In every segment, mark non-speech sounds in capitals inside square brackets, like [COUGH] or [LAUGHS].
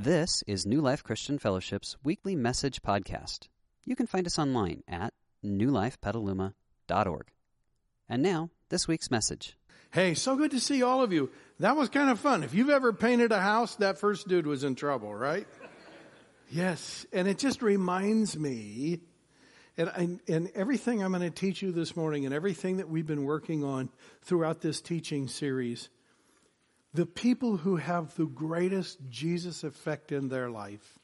This is New Life Christian Fellowship's weekly message podcast. You can find us online at newlifepetaluma.org. And now, this week's message. Hey, so good to see all of you. That was kind of fun. If you've ever painted a house, that first dude was in trouble, right? yes, and it just reminds me, and, and, and everything I'm going to teach you this morning, and everything that we've been working on throughout this teaching series, the people who have the greatest Jesus effect in their life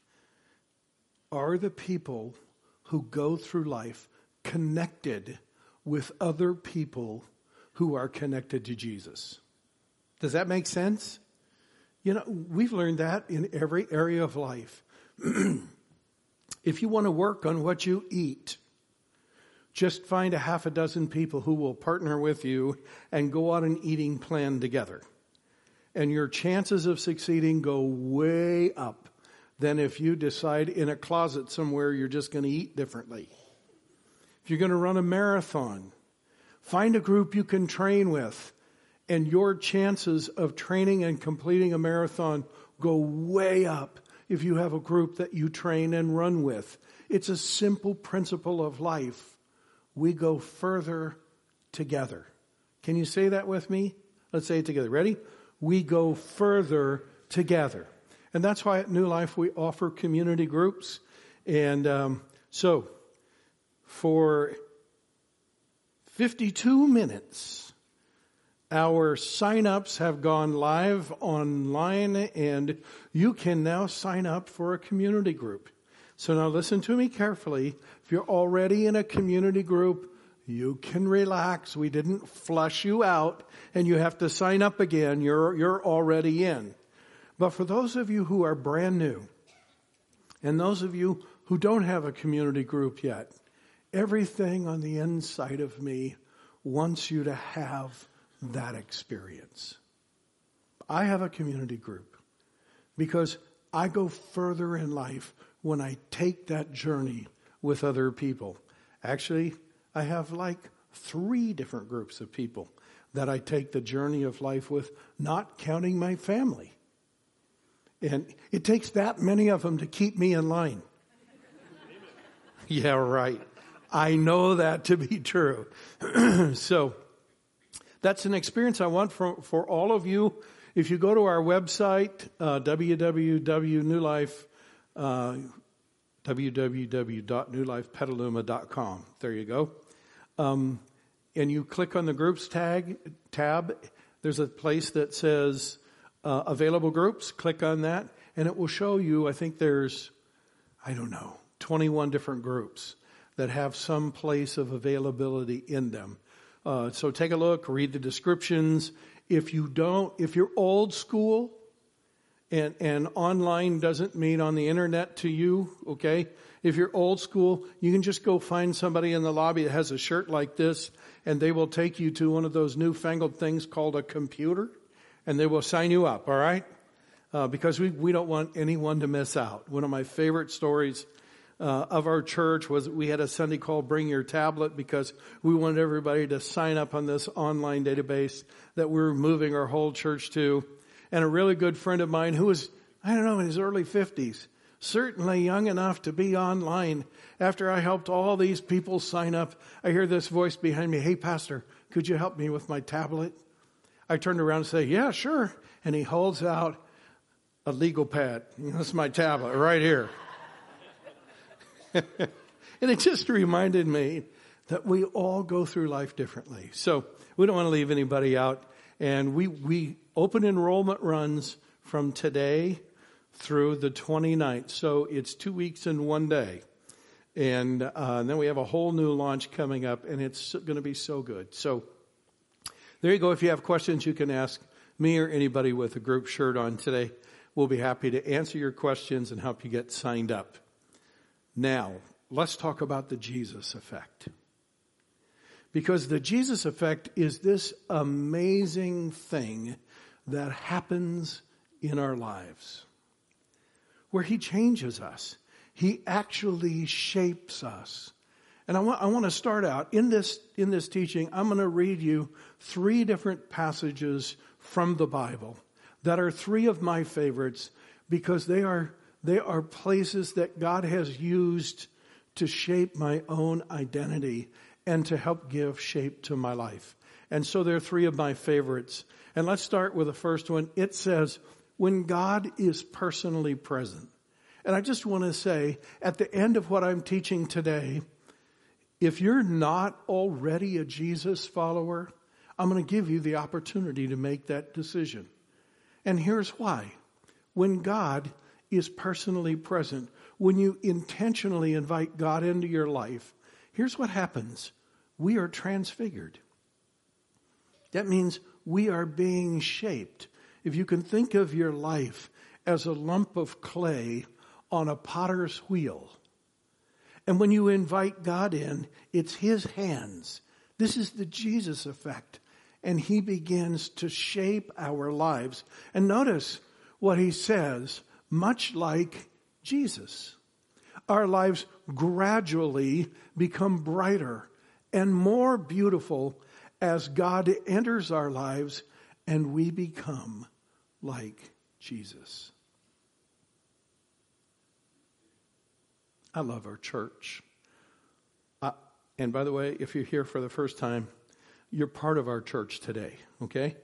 are the people who go through life connected with other people who are connected to Jesus. Does that make sense? You know, we've learned that in every area of life. [CLEARS THROAT] if you want to work on what you eat, just find a half a dozen people who will partner with you and go on an eating plan together and your chances of succeeding go way up than if you decide in a closet somewhere you're just going to eat differently. If you're going to run a marathon, find a group you can train with, and your chances of training and completing a marathon go way up if you have a group that you train and run with. It's a simple principle of life. We go further together. Can you say that with me? Let's say it together. Ready? We go further together. And that's why at New Life we offer community groups. And um, so, for 52 minutes, our sign-ups have gone live online and you can now sign up for a community group. So now listen to me carefully. If you're already in a community group, you can relax. We didn't flush you out and you have to sign up again. You're, you're already in. But for those of you who are brand new and those of you who don't have a community group yet, everything on the inside of me wants you to have that experience. I have a community group because I go further in life when I take that journey with other people. Actually, I have like three different groups of people that I take the journey of life with, not counting my family. And it takes that many of them to keep me in line. yeah, right. I know that to be true. [CLEARS THROAT] so that's an experience I want for, for all of you. If you go to our website, uh, www.newlife, uh, www.newlifepetaluma.com. There you go um, and you click on the groups tag tab, there's a place that says uh, available groups. Click on that, and it will show you. I think there's, I don't know, 21 different groups that have some place of availability in them. Uh, so take a look, read the descriptions. If you don't, if you're old school, and, and online doesn't mean on the internet to you, okay? If you're old school, you can just go find somebody in the lobby that has a shirt like this and they will take you to one of those newfangled things called a computer and they will sign you up, all right? Uh, because we, we don't want anyone to miss out. One of my favorite stories uh, of our church was we had a Sunday call, Bring Your Tablet because we wanted everybody to sign up on this online database that we we're moving our whole church to. And a really good friend of mine who was, I don't know, in his early 50s, certainly young enough to be online. After I helped all these people sign up, I hear this voice behind me, Hey, Pastor, could you help me with my tablet? I turned around and say, Yeah, sure. And he holds out a legal pad. That's my tablet right here. [LAUGHS] and it just reminded me that we all go through life differently. So we don't want to leave anybody out. And we, we open enrollment runs from today through the 29th. So it's two weeks and one day. And, uh, and then we have a whole new launch coming up, and it's going to be so good. So there you go. If you have questions, you can ask me or anybody with a group shirt on today. We'll be happy to answer your questions and help you get signed up. Now, let's talk about the Jesus effect. Because the Jesus effect is this amazing thing that happens in our lives where He changes us. He actually shapes us. And I want, I want to start out in this, in this teaching. I'm going to read you three different passages from the Bible that are three of my favorites, because they are, they are places that God has used to shape my own identity and to help give shape to my life. And so there are three of my favorites. And let's start with the first one. It says, when God is personally present. And I just want to say at the end of what I'm teaching today, if you're not already a Jesus follower, I'm going to give you the opportunity to make that decision. And here's why. When God is personally present, when you intentionally invite God into your life, here's what happens. We are transfigured. That means we are being shaped. If you can think of your life as a lump of clay on a potter's wheel, and when you invite God in, it's His hands. This is the Jesus effect. And He begins to shape our lives. And notice what He says, much like Jesus. Our lives gradually become brighter and more beautiful as God enters our lives and we become like Jesus. I love our church. Uh, and by the way, if you're here for the first time, you're part of our church today, okay?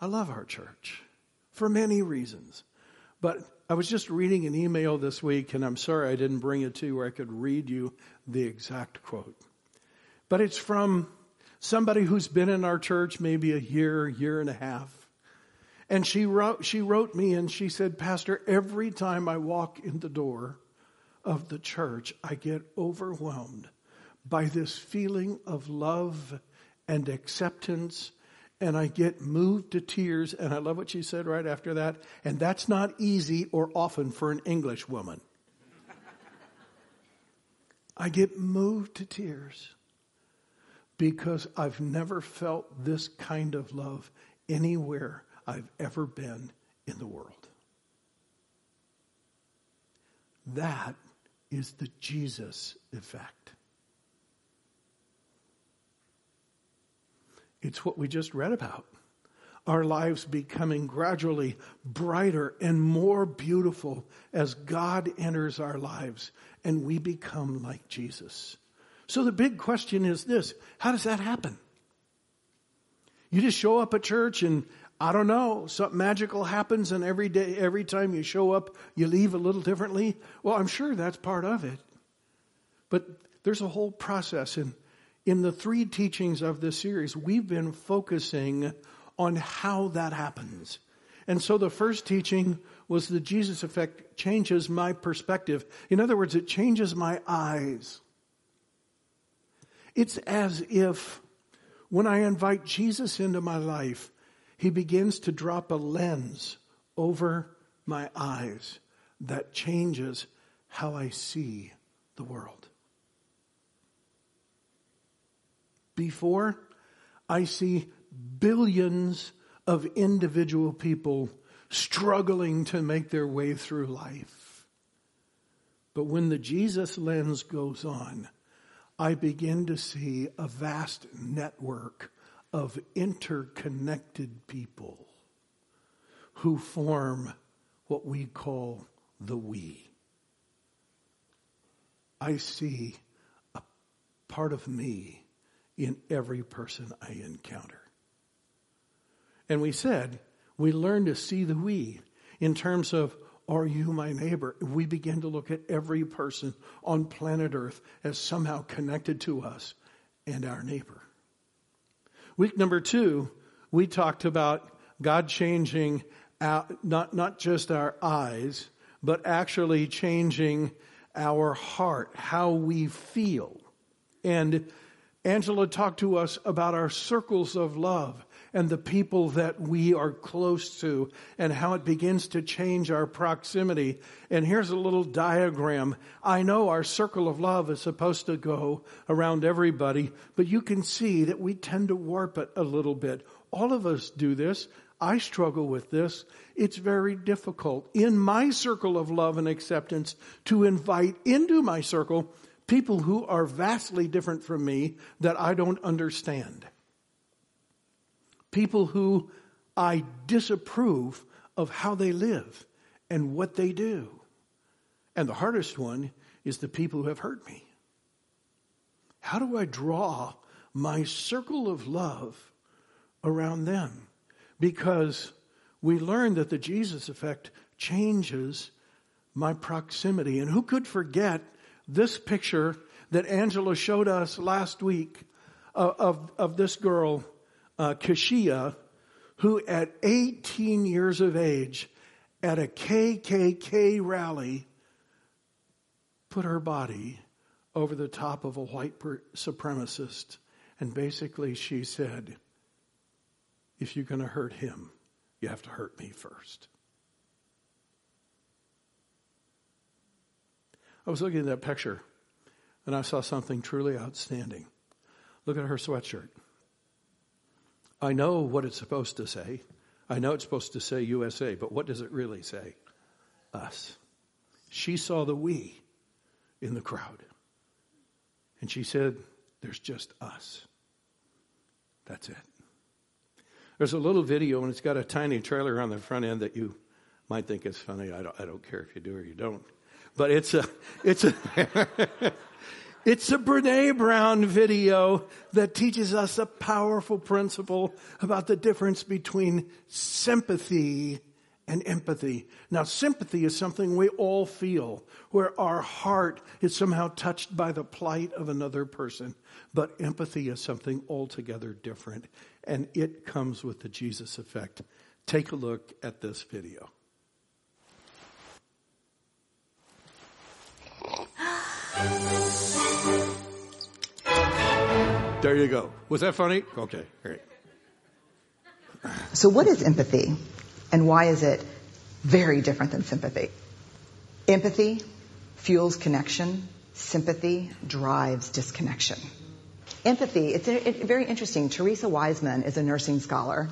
I love our church for many reasons. But I was just reading an email this week, and I'm sorry I didn't bring it to you where I could read you the exact quote. But it's from somebody who's been in our church maybe a year, year and a half. And she wrote, she wrote me and she said, Pastor, every time I walk in the door, of the church, I get overwhelmed by this feeling of love and acceptance and I get moved to tears. And I love what she said right after that. And that's not easy or often for an English woman. [LAUGHS] I get moved to tears because I've never felt this kind of love anywhere I've ever been in the world. That is the Jesus effect. It's what we just read about. Our lives becoming gradually brighter and more beautiful as God enters our lives and we become like Jesus. So the big question is this how does that happen? You just show up at church and I don't know, something magical happens and every day, every time you show up, you leave a little differently. Well, I'm sure that's part of it. But there's a whole process. And in the three teachings of this series, we've been focusing on how that happens. And so the first teaching was the Jesus effect changes my perspective. In other words, it changes my eyes. It's as if when I invite Jesus into my life, he begins to drop a lens over my eyes that changes how I see the world. Before, I see billions of individual people struggling to make their way through life. But when the Jesus lens goes on, I begin to see a vast network of interconnected people who form what we call the we. I see a part of me in every person I encounter. And we said we learn to see the we in terms of are you my neighbor? We begin to look at every person on planet Earth as somehow connected to us and our neighbor. Week number two, we talked about God changing our, not, not just our eyes, but actually changing our heart, how we feel. And Angela talked to us about our circles of love and the people that we are close to and how it begins to change our proximity. And here's a little diagram. I know our circle of love is supposed to go around everybody, but you can see that we tend to warp it a little bit. All of us do this. I struggle with this. It's very difficult in my circle of love and acceptance to invite into my circle people who are vastly different from me that I don't understand people who I disapprove of how they live and what they do. And the hardest one is the people who have hurt me. How do I draw my circle of love around them? Because we learn that the Jesus effect changes my proximity. And who could forget this picture that Angela showed us last week of, of, of this girl, uh, Keshia, who at 18 years of age, at a KKK rally, put her body over the top of a white supremacist. And basically, she said, If you're going to hurt him, you have to hurt me first. I was looking at that picture and I saw something truly outstanding. Look at her sweatshirt. I know what it's supposed to say. I know it's supposed to say USA, but what does it really say? Us. She saw the we in the crowd. And she said, There's just us. That's it. There's a little video, and it's got a tiny trailer on the front end that you might think is funny. I don't, I don't care if you do or you don't. But it's a, it's a, [LAUGHS] it's a Brene Brown video that teaches us a powerful principle about the difference between sympathy and empathy. Now, sympathy is something we all feel, where our heart is somehow touched by the plight of another person. But empathy is something altogether different, and it comes with the Jesus effect. Take a look at this video. There you go. Was that funny? Okay, great. So, what is empathy? And why is it very different than sympathy? Empathy fuels connection. Sympathy drives disconnection. Empathy, it's, it's very interesting. Teresa Wiseman is a nursing scholar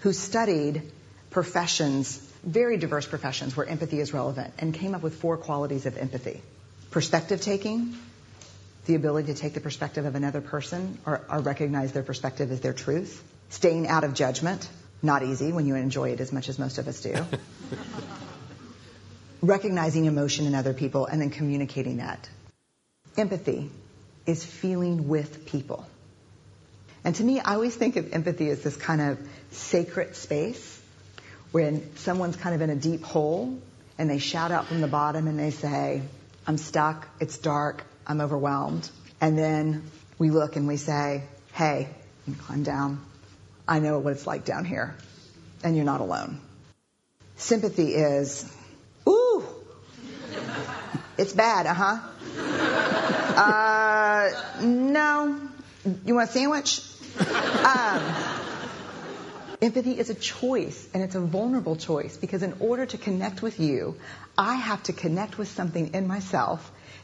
who studied professions, very diverse professions where empathy is relevant, and came up with four qualities of empathy. Perspective taking, the ability to take the perspective of another person or, or recognize their perspective as their truth. Staying out of judgment, not easy when you enjoy it as much as most of us do. [LAUGHS] Recognizing emotion in other people and then communicating that. Empathy is feeling with people. And to me, I always think of empathy as this kind of sacred space when someone's kind of in a deep hole and they shout out from the bottom and they say, I'm stuck, it's dark, I'm overwhelmed. And then we look and we say, hey, you climb down, I know what it's like down here, and you're not alone. Sympathy is, ooh, it's bad, uh-huh. Uh, no. You want a sandwich? Um, empathy is a choice, and it's a vulnerable choice because in order to connect with you, I have to connect with something in myself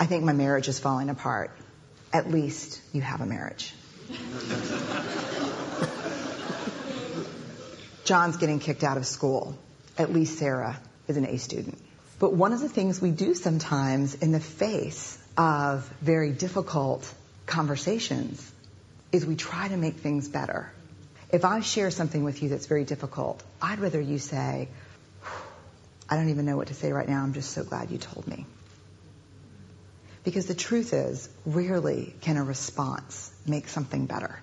I think my marriage is falling apart. At least you have a marriage. [LAUGHS] John's getting kicked out of school. At least Sarah is an A student. But one of the things we do sometimes in the face of very difficult conversations is we try to make things better. If I share something with you that's very difficult, I'd rather you say, I don't even know what to say right now. I'm just so glad you told me. Because the truth is, rarely can a response make something better.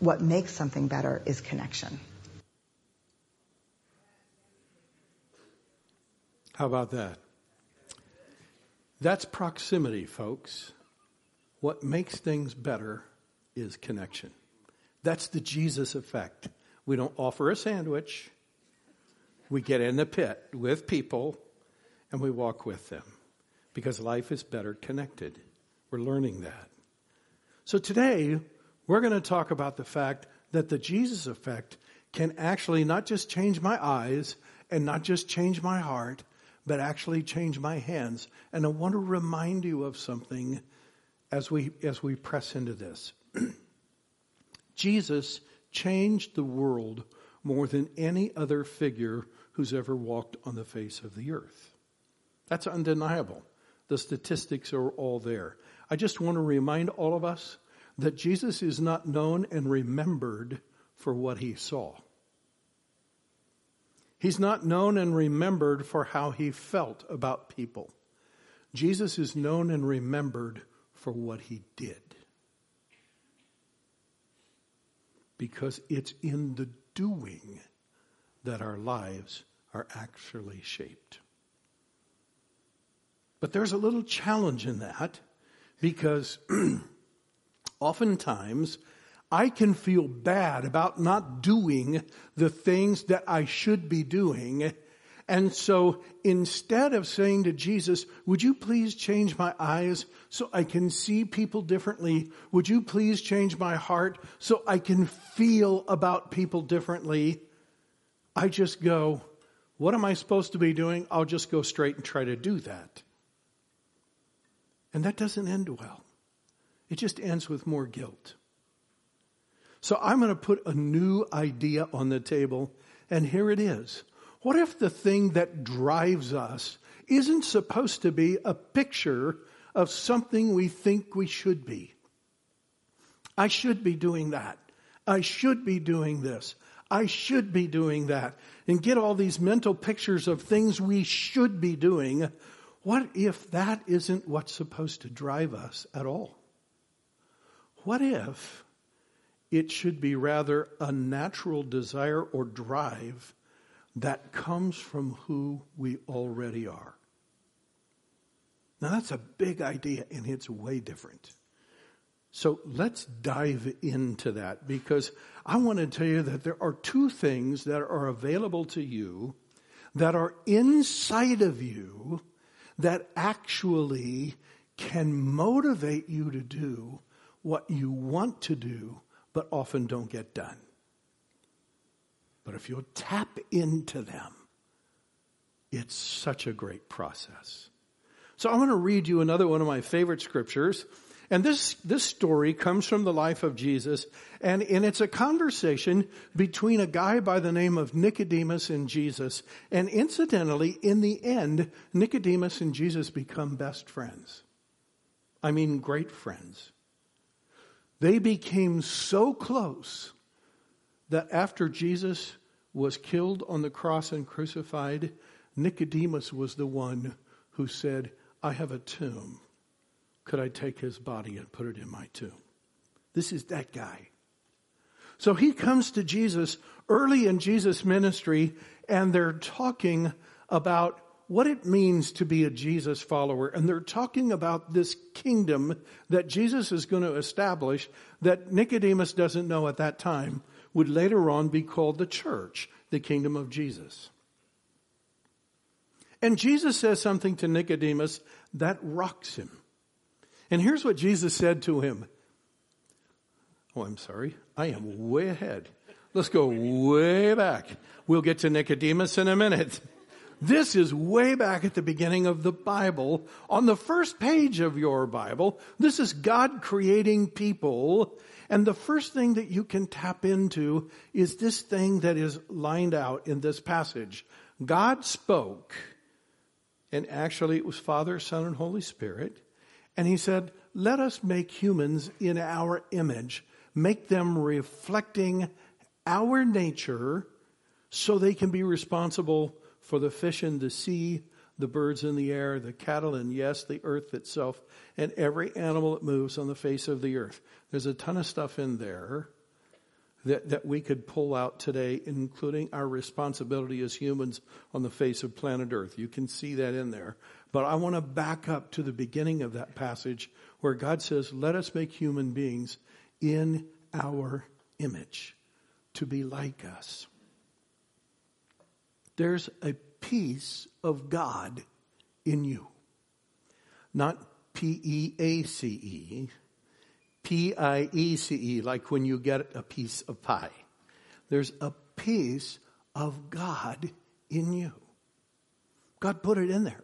What makes something better is connection. How about that? That's proximity, folks. What makes things better is connection. That's the Jesus effect. We don't offer a sandwich. We get in the pit with people and we walk with them because life is better connected. We're learning that. So today, we're going to talk about the fact that the Jesus effect can actually not just change my eyes and not just change my heart, but actually change my hands. And I want to remind you of something as we, as we press into this. [CLEARS THROAT] Jesus changed the world more than any other figure who's ever walked on the face of the earth. That's undeniable. The statistics are all there. I just want to remind all of us that Jesus is not known and remembered for what he saw. He's not known and remembered for how he felt about people. Jesus is known and remembered for what he did. Because it's in the doing that our lives are actually shaped. But there's a little challenge in that because [CLEARS THROAT] oftentimes I can feel bad about not doing the things that I should be doing. And so instead of saying to Jesus, would you please change my eyes so I can see people differently? Would you please change my heart so I can feel about people differently? I just go, what am I supposed to be doing? I'll just go straight and try to do that. And that doesn't end well. It just ends with more guilt. So I'm going to put a new idea on the table, and here it is. What if the thing that drives us isn't supposed to be a picture of something we think we should be? I should be doing that. I should be doing this. I should be doing that. And get all these mental pictures of things we should be doing. What if that isn't what's supposed to drive us at all? What if it should be rather a natural desire or drive that comes from who we already are? Now that's a big idea and it's way different. So let's dive into that because I want to tell you that there are two things that are available to you that are inside of you that actually can motivate you to do what you want to do, but often don't get done. But if you'll tap into them, it's such a great process. So I'm going to read you another one of my favorite scriptures. And this, this story comes from the life of Jesus. And, and it's a conversation between a guy by the name of Nicodemus and Jesus. And incidentally, in the end, Nicodemus and Jesus become best friends. I mean, great friends. They became so close that after Jesus was killed on the cross and crucified, Nicodemus was the one who said, I have a tomb. Could I take his body and put it in my tomb? This is that guy. So he comes to Jesus early in Jesus' ministry, and they're talking about what it means to be a Jesus follower. And they're talking about this kingdom that Jesus is going to establish that Nicodemus doesn't know at that time would later on be called the church, the kingdom of Jesus. And Jesus says something to Nicodemus that rocks him. And here's what Jesus said to him. Oh, I'm sorry. I am way ahead. Let's go way back. We'll get to Nicodemus in a minute. This is way back at the beginning of the Bible. On the first page of your Bible, this is God creating people. And the first thing that you can tap into is this thing that is lined out in this passage. God spoke, and actually it was Father, Son, and Holy Spirit. And he said, let us make humans in our image, make them reflecting our nature so they can be responsible for the fish in the sea, the birds in the air, the cattle, and yes, the earth itself, and every animal that moves on the face of the earth. There's a ton of stuff in there that, that we could pull out today, including our responsibility as humans on the face of planet earth. You can see that in there. But I want to back up to the beginning of that passage where God says, let us make human beings in our image to be like us. There's a piece of God in you. Not P E A C E, P I E C E, like when you get a piece of pie. There's a piece of God in you. God put it in there.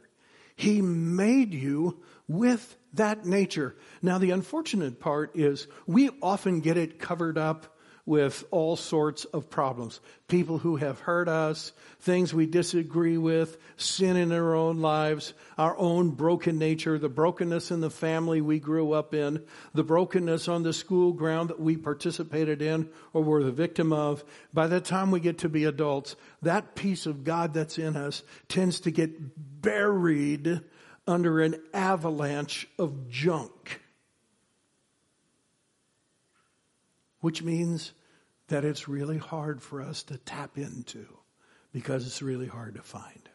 He made you with that nature. Now, the unfortunate part is we often get it covered up with all sorts of problems. People who have hurt us, things we disagree with, sin in our own lives, our own broken nature, the brokenness in the family we grew up in, the brokenness on the school ground that we participated in or were the victim of. By the time we get to be adults, that piece of God that's in us tends to get buried under an avalanche of junk. Which means that it's really hard for us to tap into because it's really hard to find.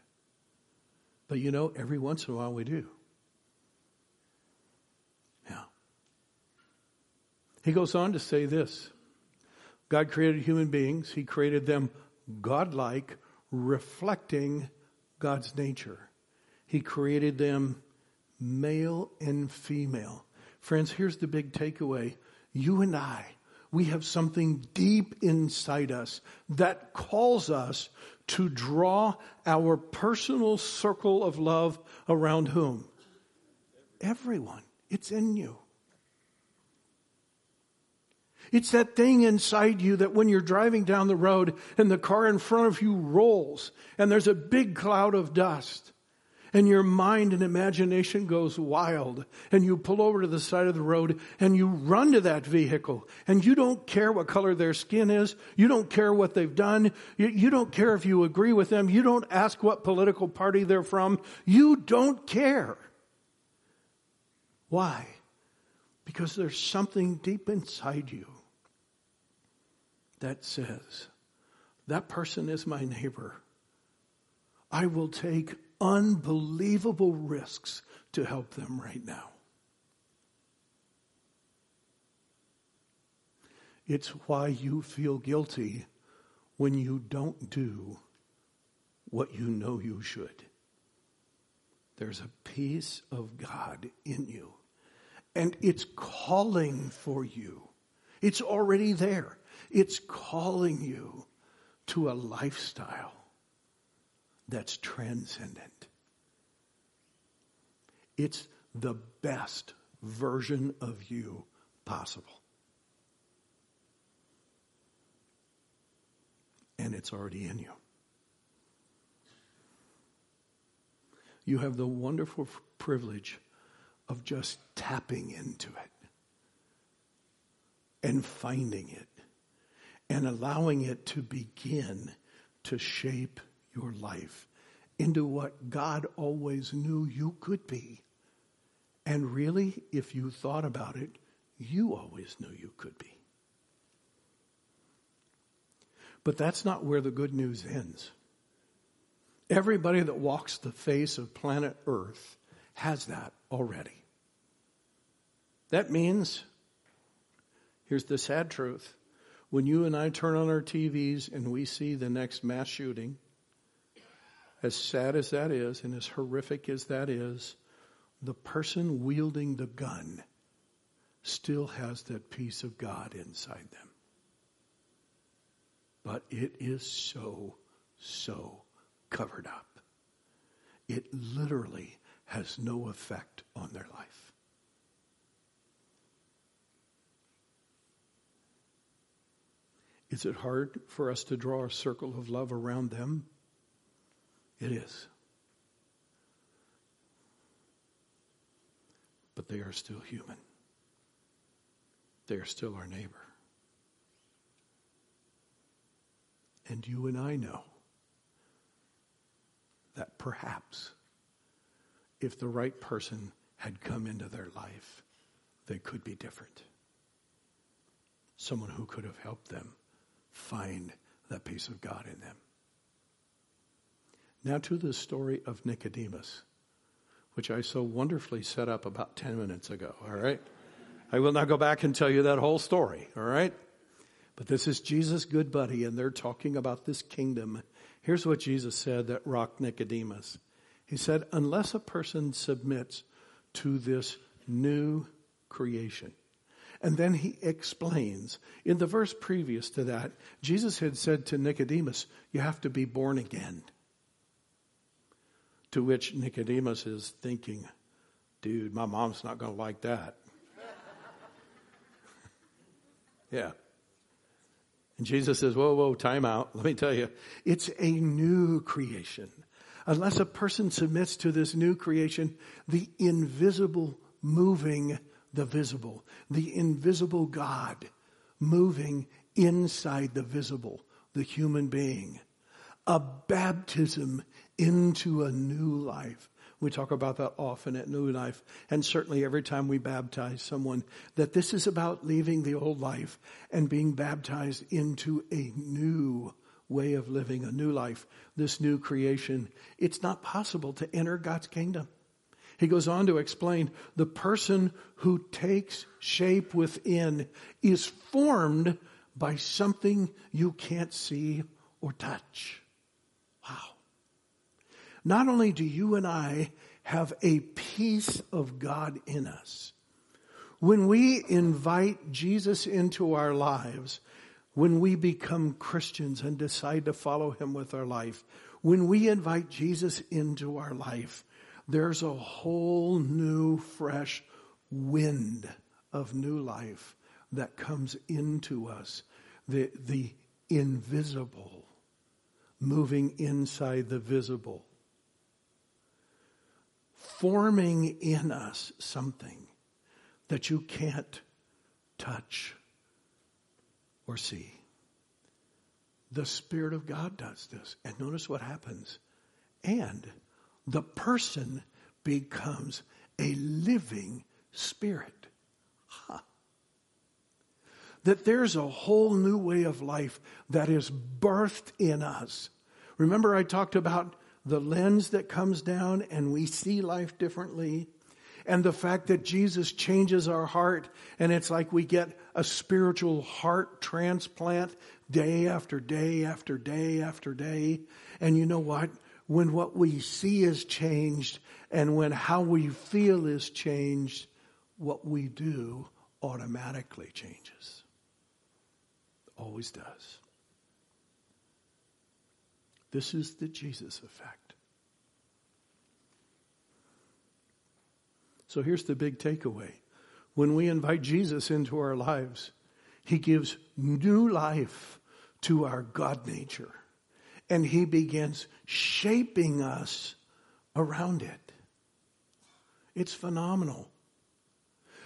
But you know, every once in a while we do. Yeah. He goes on to say this God created human beings, He created them godlike, reflecting God's nature. He created them male and female. Friends, here's the big takeaway. You and I, we have something deep inside us that calls us to draw our personal circle of love around whom? Everyone. It's in you. It's that thing inside you that when you're driving down the road and the car in front of you rolls and there's a big cloud of dust, and your mind and imagination goes wild and you pull over to the side of the road and you run to that vehicle and you don't care what color their skin is. You don't care what they've done. You, you, don't care if you agree with them. You don't ask what political party they're from. You don't care. Why? Because there's something deep inside you that says, that person is my neighbor. I will take unbelievable risks to help them right now. It's why you feel guilty when you don't do what you know you should. There's a piece of God in you, and it's calling for you. It's already there. It's calling you to a lifestyle that's transcendent. It's the best version of you possible. And it's already in you. You have the wonderful privilege of just tapping into it and finding it and allowing it to begin to shape your life into what God always knew you could be. And really, if you thought about it, you always knew you could be. But that's not where the good news ends. Everybody that walks the face of planet Earth has that already. That means, here's the sad truth when you and I turn on our TVs and we see the next mass shooting, as sad as that is and as horrific as that is, the person wielding the gun still has that piece of God inside them. But it is so, so covered up. It literally has no effect on their life. Is it hard for us to draw a circle of love around them? It is. But they are still human. They are still our neighbor. And you and I know that perhaps if the right person had come into their life, they could be different. Someone who could have helped them find that piece of God in them. Now to the story of Nicodemus, which I so wonderfully set up about 10 minutes ago, all right? I will not go back and tell you that whole story, all right? But this is Jesus' good buddy, and they're talking about this kingdom. Here's what Jesus said that rocked Nicodemus. He said, Unless a person submits to this new creation. And then he explains. In the verse previous to that, Jesus had said to Nicodemus, You have to be born again. To which Nicodemus is thinking, dude, my mom's not going to like that. [LAUGHS] yeah. And Jesus says, whoa, whoa, time out. Let me tell you, it's a new creation. Unless a person submits to this new creation, the invisible moving the visible, the invisible God moving inside the visible, the human being. A baptism into a new life. We talk about that often at New Life, and certainly every time we baptize someone, that this is about leaving the old life and being baptized into a new way of living, a new life, this new creation. It's not possible to enter God's kingdom. He goes on to explain the person who takes shape within is formed by something you can't see or touch. Not only do you and I have a piece of God in us, when we invite Jesus into our lives, when we become Christians and decide to follow Him with our life, when we invite Jesus into our life, there's a whole new, fresh wind of new life that comes into us. The, the invisible moving inside the visible forming in us something that you can't touch or see. The Spirit of God does this. And notice what happens. And the person becomes a living spirit. Huh. That there's a whole new way of life that is birthed in us. Remember, I talked about the lens that comes down and we see life differently. And the fact that Jesus changes our heart and it's like we get a spiritual heart transplant day after day after day after day. And you know what? When what we see is changed and when how we feel is changed, what we do automatically changes. Always does. This is the Jesus effect. So here's the big takeaway. When we invite Jesus into our lives, he gives new life to our God nature. And he begins shaping us around it. It's phenomenal.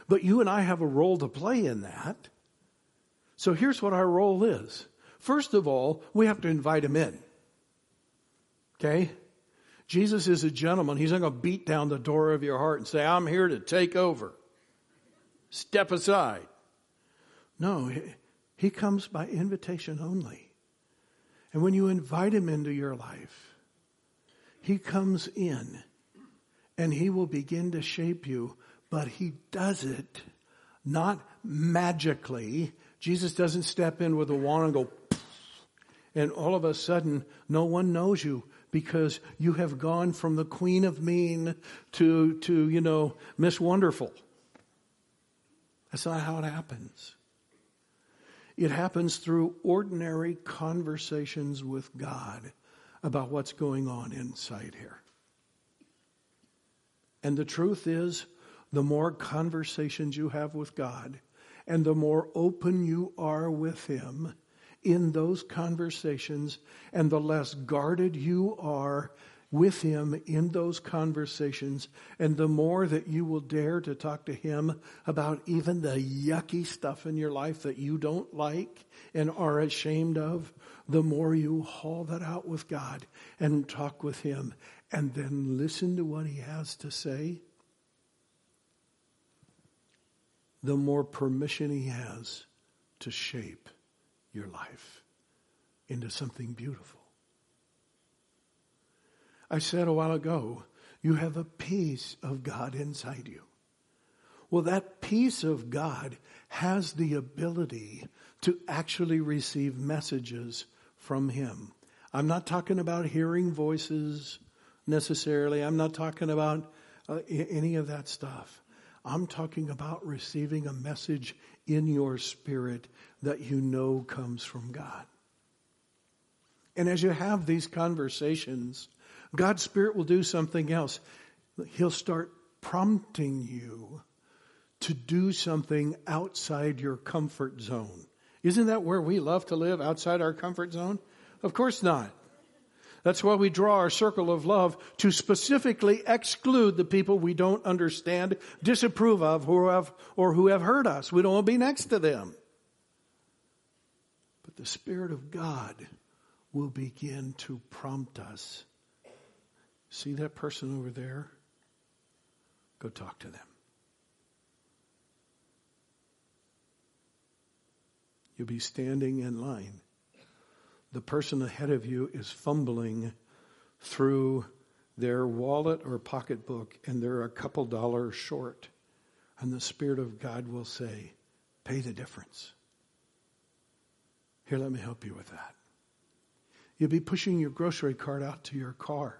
But you and I have a role to play in that. So here's what our role is. First of all, we have to invite him in. Okay? Jesus is a gentleman. He's not going to beat down the door of your heart and say, I'm here to take over. Step aside. No, he comes by invitation only. And when you invite him into your life, he comes in and he will begin to shape you, but he does it not magically. Jesus doesn't step in with a wand and go, and all of a sudden, no one knows you because you have gone from the queen of mean to, to, you know, Miss Wonderful. That's not how it happens. It happens through ordinary conversations with God about what's going on inside here. And the truth is, the more conversations you have with God and the more open you are with Him, in those conversations and the less guarded you are with him in those conversations and the more that you will dare to talk to him about even the yucky stuff in your life that you don't like and are ashamed of, the more you haul that out with God and talk with him and then listen to what he has to say, the more permission he has to shape your life into something beautiful. I said a while ago, you have a piece of God inside you. Well, that piece of God has the ability to actually receive messages from Him. I'm not talking about hearing voices necessarily. I'm not talking about uh, any of that stuff. I'm talking about receiving a message in your spirit that you know comes from God. And as you have these conversations, God's Spirit will do something else. He'll start prompting you to do something outside your comfort zone. Isn't that where we love to live, outside our comfort zone? Of course not. That's why we draw our circle of love to specifically exclude the people we don't understand, disapprove of, who have, or who have hurt us. We don't want to be next to them. The Spirit of God will begin to prompt us. See that person over there? Go talk to them. You'll be standing in line the person ahead of you is fumbling through their wallet or pocketbook and they're a couple dollars short. And the Spirit of God will say, pay the difference. Here, let me help you with that. You'll be pushing your grocery cart out to your car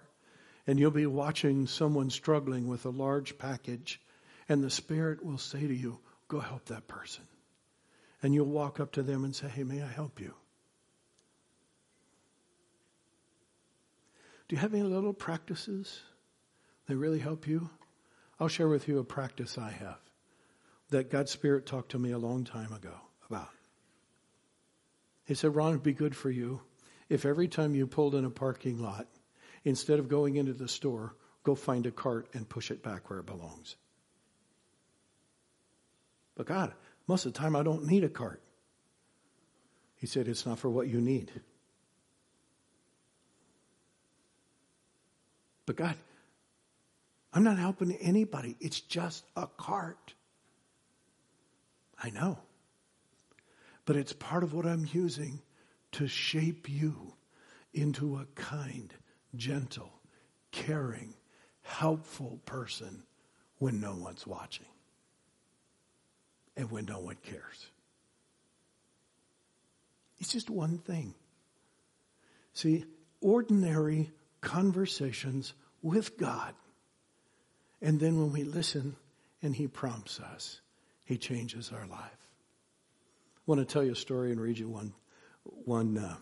and you'll be watching someone struggling with a large package and the Spirit will say to you, go help that person. And you'll walk up to them and say, hey, may I help you? Do you have any little practices that really help you? I'll share with you a practice I have that God's Spirit talked to me a long time ago about. He said, Ron, it'd be good for you if every time you pulled in a parking lot, instead of going into the store, go find a cart and push it back where it belongs. But God, most of the time I don't need a cart. He said, it's not for what you need. But God, I'm not helping anybody. It's just a cart. I know. But it's part of what I'm using to shape you into a kind, gentle, caring, helpful person when no one's watching and when no one cares. It's just one thing. See, ordinary conversations with God. And then when we listen and He prompts us, He changes our life. I want to tell you a story and read you one, one, uh,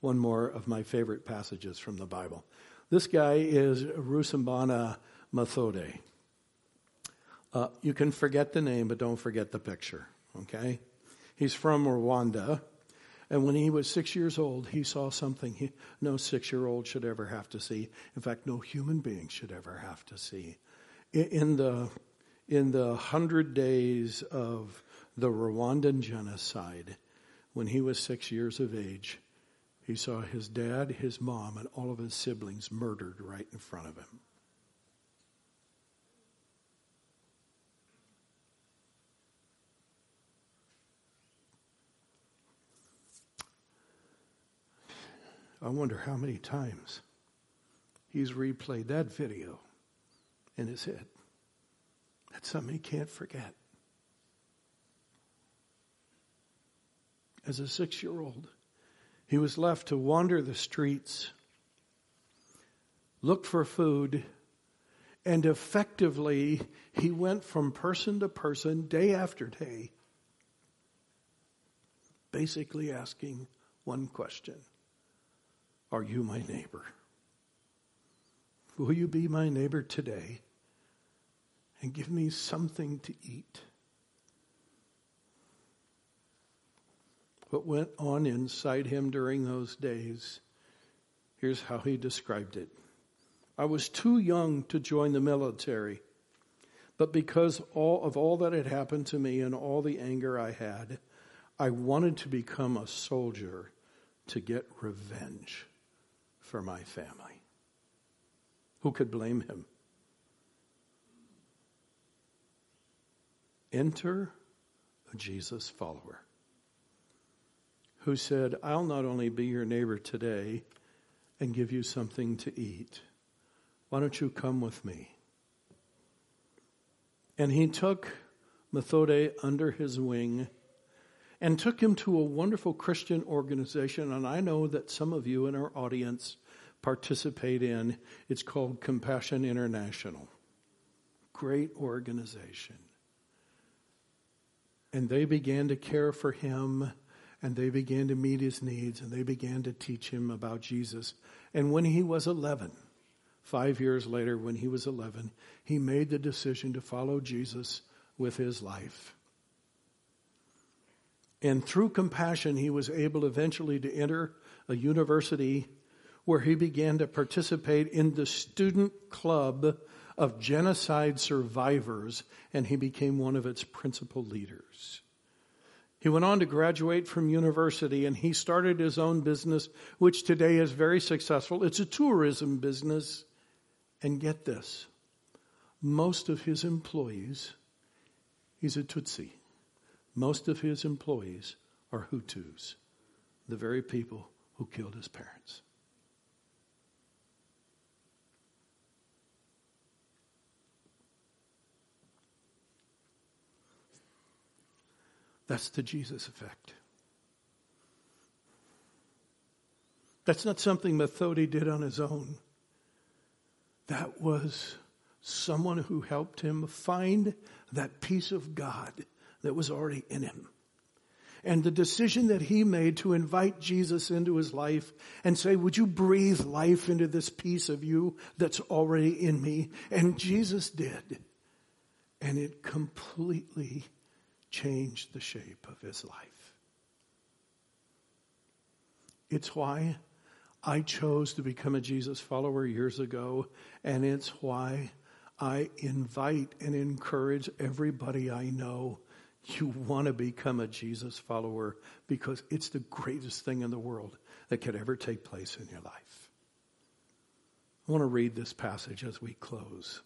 one more of my favorite passages from the Bible. This guy is Rusambana Methode. Uh, you can forget the name, but don't forget the picture, okay? He's from Rwanda. And when he was six years old, he saw something he, no six year old should ever have to see. In fact, no human being should ever have to see. In the, in the hundred days of the Rwandan genocide, when he was six years of age, he saw his dad, his mom, and all of his siblings murdered right in front of him. I wonder how many times he's replayed that video in his head. That's something he can't forget. As a six year old, he was left to wander the streets, look for food, and effectively he went from person to person, day after day, basically asking one question are you my neighbor? Will you be my neighbor today and give me something to eat? What went on inside him during those days, here's how he described it. I was too young to join the military, but because all of all that had happened to me and all the anger I had, I wanted to become a soldier to get revenge for my family. Who could blame him? Enter a Jesus follower who said, I'll not only be your neighbor today and give you something to eat, why don't you come with me? And he took Methode under his wing and took him to a wonderful Christian organization. And I know that some of you in our audience participate in. It's called Compassion International. Great organization. And they began to care for him and they began to meet his needs and they began to teach him about Jesus. And when he was 11, five years later, when he was 11, he made the decision to follow Jesus with his life. And through compassion, he was able eventually to enter a university where he began to participate in the student club of genocide survivors, and he became one of its principal leaders. He went on to graduate from university and he started his own business, which today is very successful. It's a tourism business. And get this most of his employees, he's a Tutsi, most of his employees are Hutus, the very people who killed his parents. That's the Jesus effect. That's not something Methode did on his own. That was someone who helped him find that piece of God that was already in him. And the decision that he made to invite Jesus into his life and say, would you breathe life into this piece of you that's already in me? And Jesus did. And it completely changed the shape of his life. It's why I chose to become a Jesus follower years ago, and it's why I invite and encourage everybody I know. You want to become a Jesus follower because it's the greatest thing in the world that could ever take place in your life. I want to read this passage as we close.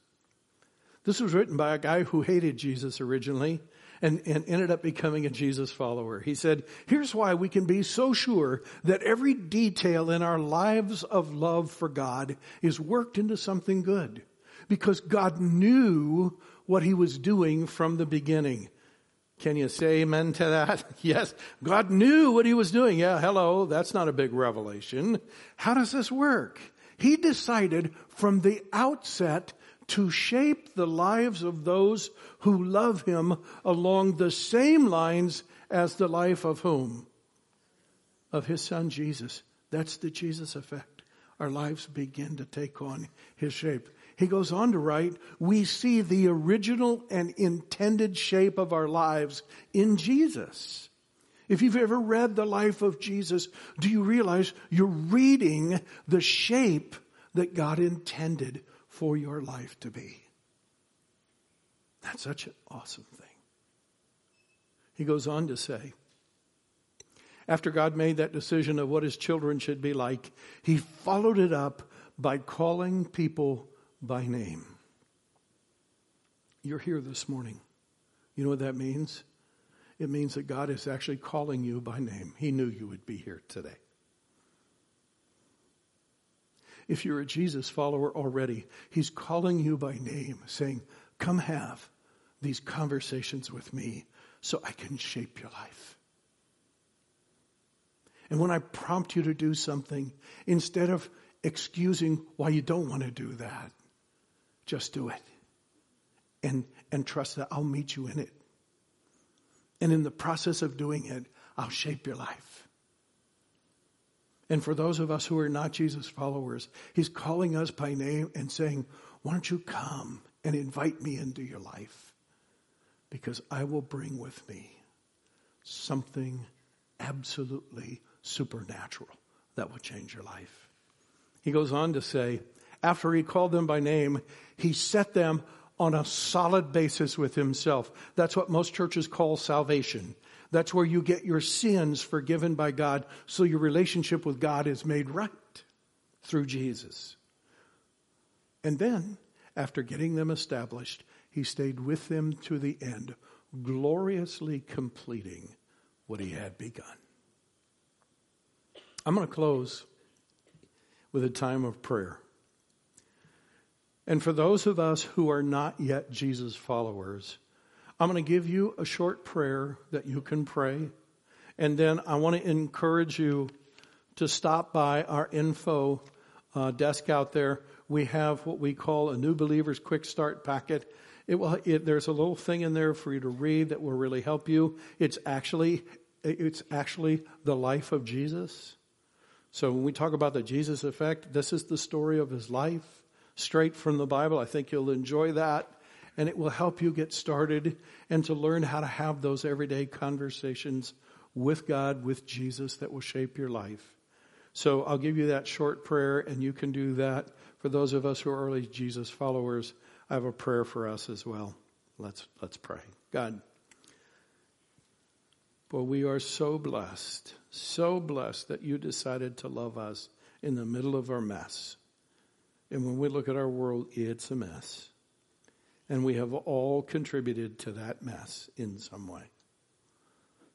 This was written by a guy who hated Jesus originally and, and ended up becoming a Jesus follower. He said, here's why we can be so sure that every detail in our lives of love for God is worked into something good. Because God knew what he was doing from the beginning. Can you say amen to that? [LAUGHS] yes. God knew what he was doing. Yeah, hello. That's not a big revelation. How does this work? He decided from the outset to shape the lives of those who love him along the same lines as the life of whom? Of his son Jesus. That's the Jesus effect. Our lives begin to take on his shape. He goes on to write, we see the original and intended shape of our lives in Jesus. If you've ever read the life of Jesus, do you realize you're reading the shape that God intended for your life to be. That's such an awesome thing. He goes on to say, after God made that decision of what his children should be like, he followed it up by calling people by name. You're here this morning. You know what that means? It means that God is actually calling you by name. He knew you would be here today. If you're a Jesus follower already, He's calling you by name, saying, Come have these conversations with me so I can shape your life. And when I prompt you to do something, instead of excusing why you don't want to do that, just do it. And, and trust that I'll meet you in it. And in the process of doing it, I'll shape your life. And for those of us who are not Jesus followers, He's calling us by name and saying, Why don't you come and invite me into your life? Because I will bring with me something absolutely supernatural that will change your life. He goes on to say, after he called them by name, he set them on a solid basis with himself. That's what most churches call salvation. That's where you get your sins forgiven by God so your relationship with God is made right through Jesus. And then, after getting them established, he stayed with them to the end, gloriously completing what he had begun. I'm going to close with a time of prayer. And for those of us who are not yet Jesus followers, I'm going to give you a short prayer that you can pray. And then I want to encourage you to stop by our info uh, desk out there. We have what we call a new believers quick start packet. It will, it, there's a little thing in there for you to read that will really help you. It's actually, it's actually the life of Jesus. So when we talk about the Jesus effect, this is the story of his life. straight from the Bible. I think you'll enjoy that and it will help you get started and to learn how to have those everyday conversations with God, with Jesus that will shape your life. So I'll give you that short prayer and you can do that. For those of us who are early Jesus followers, I have a prayer for us as well. Let's, let's pray. God, well, we are so blessed, so blessed that you decided to love us in the middle of our mess. And when we look at our world, it's a mess. And we have all contributed to that mess in some way.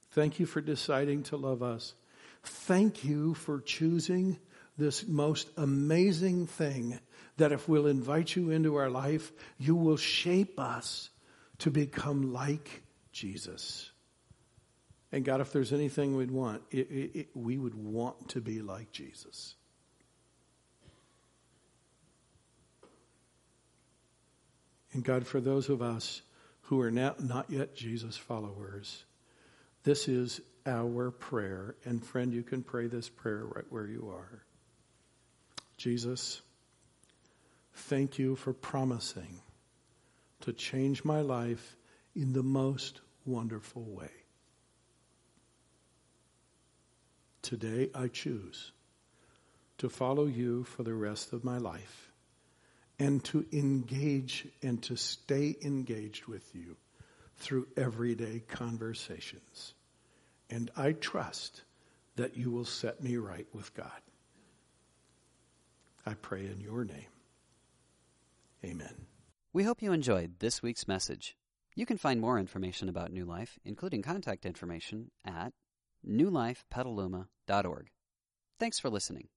Thank you for deciding to love us. Thank you for choosing this most amazing thing that if we'll invite you into our life, you will shape us to become like Jesus. And God, if there's anything we'd want, it, it, it, we would want to be like Jesus. And God, for those of us who are not, not yet Jesus followers, this is our prayer. And friend, you can pray this prayer right where you are. Jesus, thank you for promising to change my life in the most wonderful way. Today I choose to follow you for the rest of my life and to engage and to stay engaged with you through everyday conversations. And I trust that you will set me right with God. I pray in your name. Amen. We hope you enjoyed this week's message. You can find more information about New Life, including contact information, at newlifepetaluma.org. Thanks for listening.